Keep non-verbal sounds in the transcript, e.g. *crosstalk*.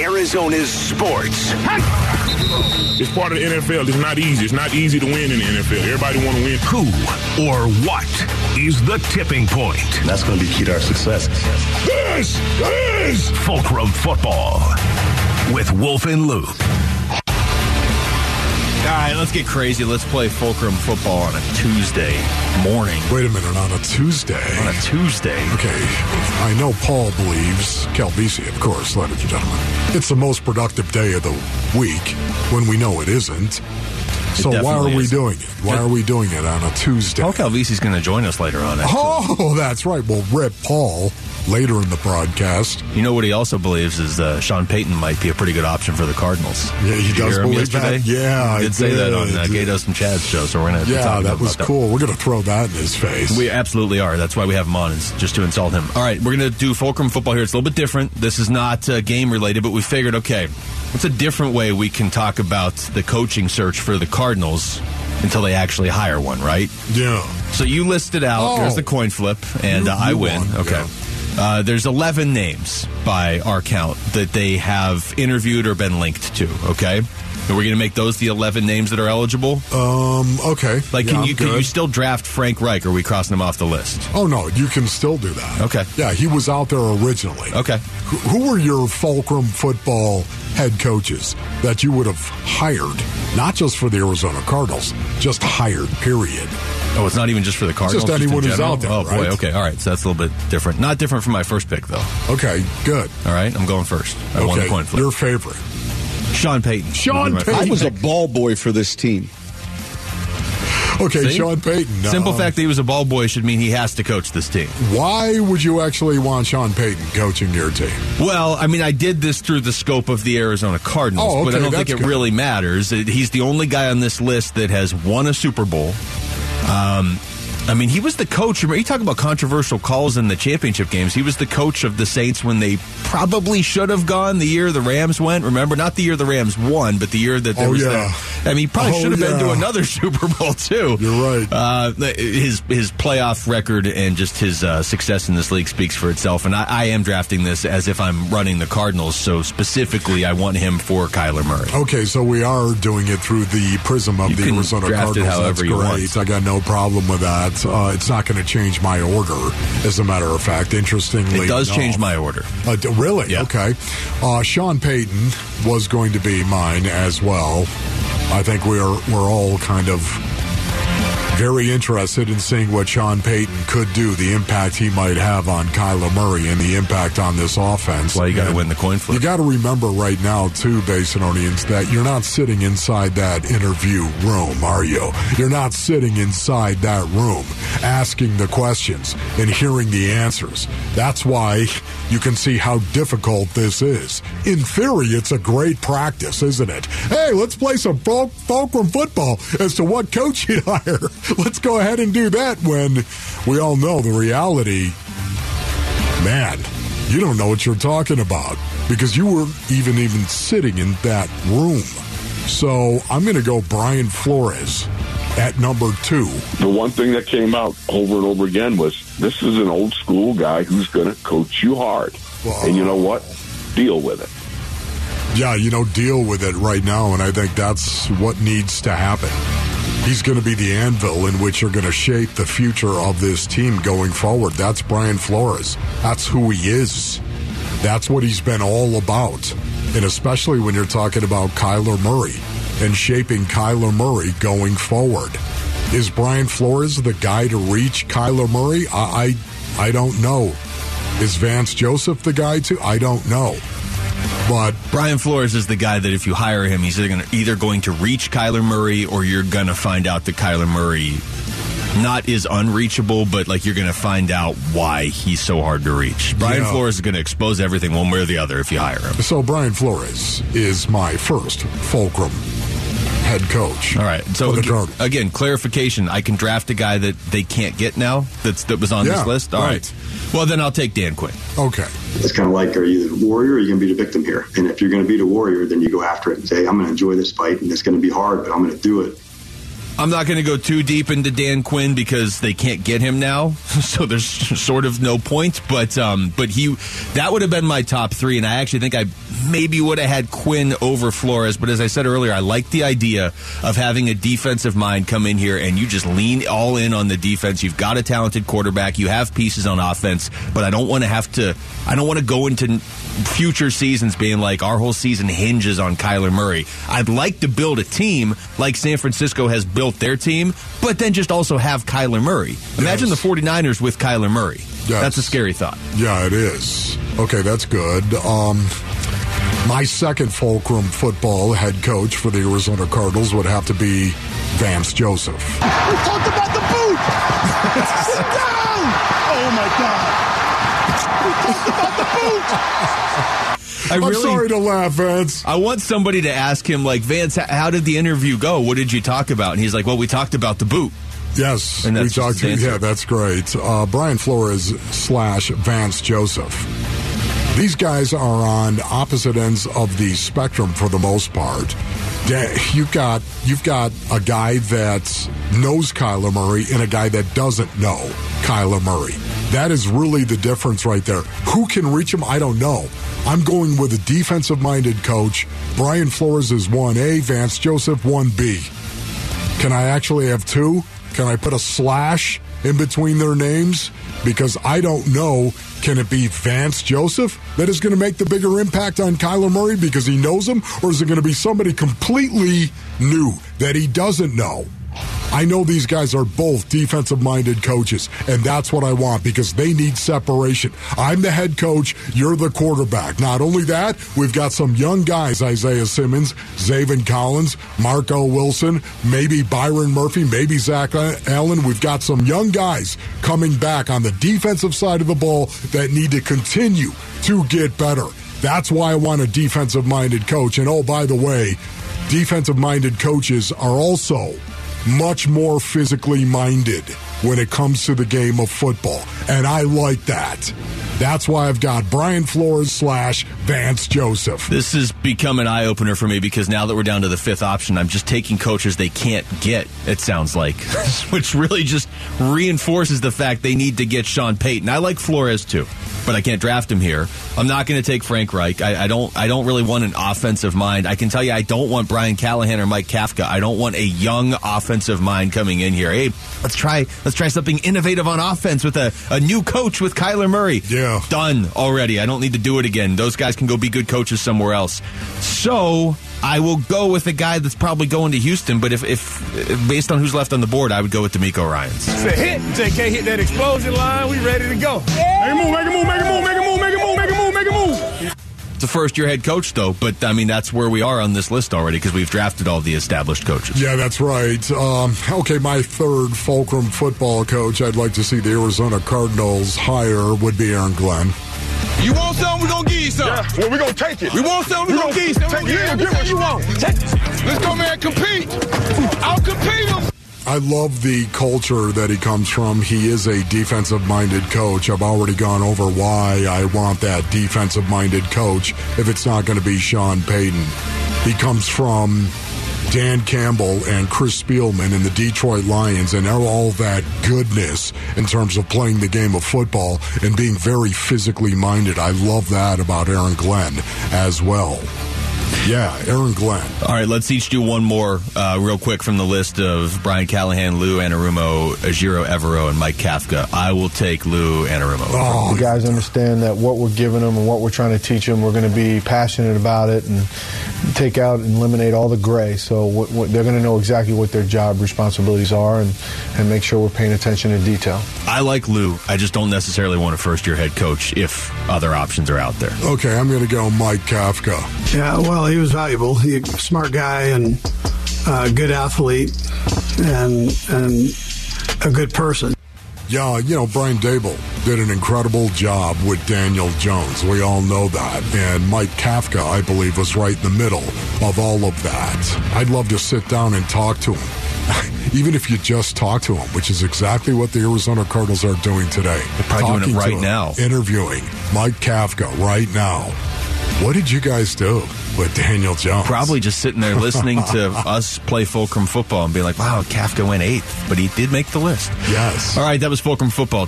Arizona's sports. It's part of the NFL. It's not easy. It's not easy to win in the NFL. Everybody want to win. Who or what is the tipping point? That's going to be key to our success. This is Fulcrum Football with Wolf and Luke. Let's get crazy. Let's play Fulcrum football on a Tuesday morning. Wait a minute, on a Tuesday. On a Tuesday. Okay, I know Paul believes, Calvisi, of course, ladies and gentlemen, it's the most productive day of the week when we know it isn't. So why are we is. doing it? Why are we doing it on a Tuesday? Paul Calvisi's going to join us later on. Actually. Oh, that's right. We'll rip Paul later in the broadcast. You know what he also believes is uh, Sean Payton might be a pretty good option for the Cardinals. Yeah, he Did does believe that? Yeah, he I did say that on uh. Gatos and Chad's show. So we're to Yeah, that was cool. We're going to throw that in his face. We absolutely are. That's why we have him on, is just to insult him. All right, we're to do Fulcrum football here. It's a little bit different. This is not uh, game related, but we figured, okay, what's a different way we can talk about the coaching search for the Cardinals until they actually hire one, right? yeah. So you listed out. Oh. There's the coin flip, and uh, I win. okay. yeah. Uh, there's 11 names by our count that they have interviewed or been linked to. Okay, and we're going to make those the 11 names that are eligible. Um, okay. Like, Yeah, can I'm you can good. you still draft Frank Reich? Or are we crossing him off the list? Oh, no, you can still do that. Okay. Yeah, he was out there originally. Okay. Who, who were your Fulcrum football head coaches that you would have hired, not just for the Arizona Cardinals, just hired, period? Oh, it's not even just for the Cardinals. Just in anyone who's general? out there, Oh boy. right? Okay. All right. So that's a little bit different. Not different from my first pick, though. Okay, good. All right. I'm going first. I won the Okay, coin flip. your favorite. Sean Payton. Sean Would be my Payton. I was a ball boy for this team. Okay, See? Sean Payton. Simple um, fact that he was a ball boy should mean he has to coach this team. Why would you actually want Sean Payton coaching your team? Well, I mean, I did this through the scope of the Arizona Cardinals, Oh, but I don't think it good. really matters. He's the only guy on this list that has won a Super Bowl. Um, I mean, he was the coach. Remember, you talk about controversial calls in the championship games. He was the coach of the Saints when they probably should have gone the year the Rams went. Remember, not the year the Rams won, but the year that there Oh, was. yeah. The, I mean, he probably Oh, should have been to another *laughs* Super Bowl too. You're right. Uh, his his playoff record and just his uh, success in this league speaks for itself. And I, I am drafting this as if I'm running the Cardinals. So specifically, I want him for Kyler Murray. Okay, so we are doing it through the prism of You the Arizona Cardinals. however That's you great. want. I got no problem with that. Uh, it's not going to change my order, as a matter of fact. Interestingly, It does enough. change my order. Uh, really? Yeah. Okay. Uh, Sean Payton was going to be mine as well. I think we're we're all kind of very interested in seeing what Sean Payton could do, the impact he might have on Kyler Murray, and the impact on this offense. Well, you got to win the coin flip. You got to remember right now, too, Basinonians, that you're not sitting inside that interview room, are you? You're not sitting inside that room asking the questions and hearing the answers. That's why you can see how difficult this is. In theory, it's a great practice, isn't it? Hey, let's play some ful- fulcrum football as to what coach you'd *laughs* hire. Let's go ahead and do that when we all know the reality man, you don't know what you're talking about because you weren't even even sitting in that room. So I'm going to go Brian Flores at number two. the one thing that came out over and over again was this is an old school guy who's going to coach you hard. Well, and you know what? Deal with it. Yeah, you know, deal with it right now, and I think that's what needs to happen. He's going to be the anvil in which you're going to shape the future of this team going forward. That's Brian Flores. That's who he is. That's what he's been all about. And especially when you're talking about Kyler Murray and shaping Kyler Murray going forward. Is Brian Flores the guy to reach Kyler Murray? I, I, I don't know. Is Vance Joseph the guy to? I don't know. But Brian Flores is the guy that if you hire him, he's either going to, either going to reach Kyler Murray or you're going to find out that Kyler Murray not is unreachable, but like you're going to find out why he's so hard to reach. Brian Yeah. Flores is going to expose everything one way or the other if you hire him. So Brian Flores is my first Fulcrum head coach. All right. So for the ag- again, clarification: I can draft a guy that they can't get now. That's that was on Yeah, this list. All right. right. Well, then I'll take Dan Quinn. Okay. It's kind of like, are you the warrior or are you going to be the victim here? And if you're going to be the warrior, then you go after it and say, I'm going to enjoy this fight and it's going to be hard, but I'm going to do it. I'm not going to go too deep into Dan Quinn because they can't get him now, *laughs* so there's sort of no point. But um, but he that would have been my top three, and I actually think I maybe would have had Quinn over Flores. But as I said earlier, I like the idea of having a defensive mind come in here and you just lean all in on the defense. You've got a talented quarterback, you have pieces on offense, but I don't want to have to. I don't want to go into future seasons being like our whole season hinges on Kyler Murray. I'd like to build a team like San Francisco has built their team, but then just also have Kyler Murray. Imagine Yes. the 49ers with Kyler Murray. Yes. That's a scary thought. Yeah, it is. Okay, that's good. Um, my second Fulcrum football head coach for the Arizona Cardinals would have to be Vance Joseph. We talked about the boot. Sit down. Oh my God. We talked about the boot. I I'm really, sorry to laugh, Vance. I want somebody to ask him, like, Vance, how did the interview go? What did you talk about? And he's like, well, we talked about the boot. Yes, And we talked. To, yeah, that's great. Uh, Brian Flores slash Vance Joseph. These guys are on opposite ends of the spectrum for the most part. You've got you've got a guy that knows Kyler Murray and a guy that doesn't know Kyler Murray. That is really the difference right there. Who can reach him? I don't know. I'm going with a defensive minded coach. Brian Flores is 1A, Vance Joseph 1B. Can I actually have two? Can I put a slash in between their names? Because I don't know. Can it be Vance Joseph that is going to make the bigger impact on Kyler Murray because he knows him? Or is it going to be somebody completely new that he doesn't know? I know these guys are both defensive minded coaches, and that's what I want because they need separation. I'm the head coach, you're the quarterback. Not only that, we've got some young guys Isaiah Simmons, Zaven Collins, Marco Wilson, maybe Byron Murphy, maybe Zach Allen. We've got some young guys coming back on the defensive side of the ball that need to continue to get better. That's why I want a defensive minded coach. And oh, by the way, defensive minded coaches are also much more physically minded when it comes to the game of football. And I like that. That's why I've got Brian Flores slash Vance Joseph. This has become an eye opener for me because now that we're down to the fifth option, I'm just taking coaches they can't get, it sounds like, *laughs* which really just reinforces the fact they need to get Sean Payton. I like Flores too, but I can't draft him here. I'm not going to take Frank Reich. I, I don't. I don't really want an offensive mind. I can tell you, I don't want Brian Callahan or Mike Kafka. I don't want a young offensive mind coming in here. Hey, let's try. Let's try something innovative on offense with a, a new coach with Kyler Murray. Yeah. done already. I don't need to do it again. Those guys can go be good coaches somewhere else. So I will go with a guy that's probably going to Houston. But if, if, if based on who's left on the board, I would go with DeMeco Ryans. It's a hit. JK hit that explosion line. We ready to go. Make a move, make a move, make a move, make a move, make a move, make a move, make a move. It's a first year head coach, though. But I mean, that's where we are on this list already because we've drafted all the established coaches. Yeah, that's right. Um, okay, my third Fulcrum football coach I'd like to see the Arizona Cardinals hire would be Aaron Glenn. You want something, we're gonna give you something. Yeah, well, we're gonna take it. We want something, We're gonna give you something. Take it. Yeah, get what you want. Take it. Let's go, man, compete. I'll compete him. I love the culture that he comes from. He is a defensive minded coach. I've already gone over why I want that defensive minded coach if it's not going to be Sean Payton. He comes from Dan Campbell and Chris Spielman and the Detroit Lions and all that goodness in terms of playing the game of football and being very physically minded. I love that about Aaron Glenn as well. Yeah, Aaron Glenn. All right, let's each do one more uh, real quick from the list of Brian Callahan, Lou Anarumo, Ejiro Evero, and Mike Kafka. I will take Lou Anarumo. Oh, The guys understand that what we're giving them and what we're trying to teach them, we're going to be passionate about it and take out and eliminate all the gray. So what, what, they're going to know exactly what their job responsibilities are and, and make sure we're paying attention to detail. I like Lou. I just don't necessarily want a first year head coach if other options are out there. Okay, I'm going to go Mike Kafka. Yeah, well, he was valuable. He a smart guy and a good athlete and and a good person. Yeah, you know, Brian Daboll did an incredible job with Daniel Jones. We all know that. And Mike Kafka, I believe, was right in the middle of all of that. I'd love to sit down and talk to him. *laughs* Even if you just talk to him, which is exactly what the Arizona Cardinals are doing today. They're probably doing it right him, now. Interviewing Mike Kafka right now. What did you guys do with Daniel Jones? Probably just sitting there listening to *laughs* us play Fulcrum football and being like, wow, Kafka went eighth, but he did make the list. Yes. All right, that was Fulcrum football.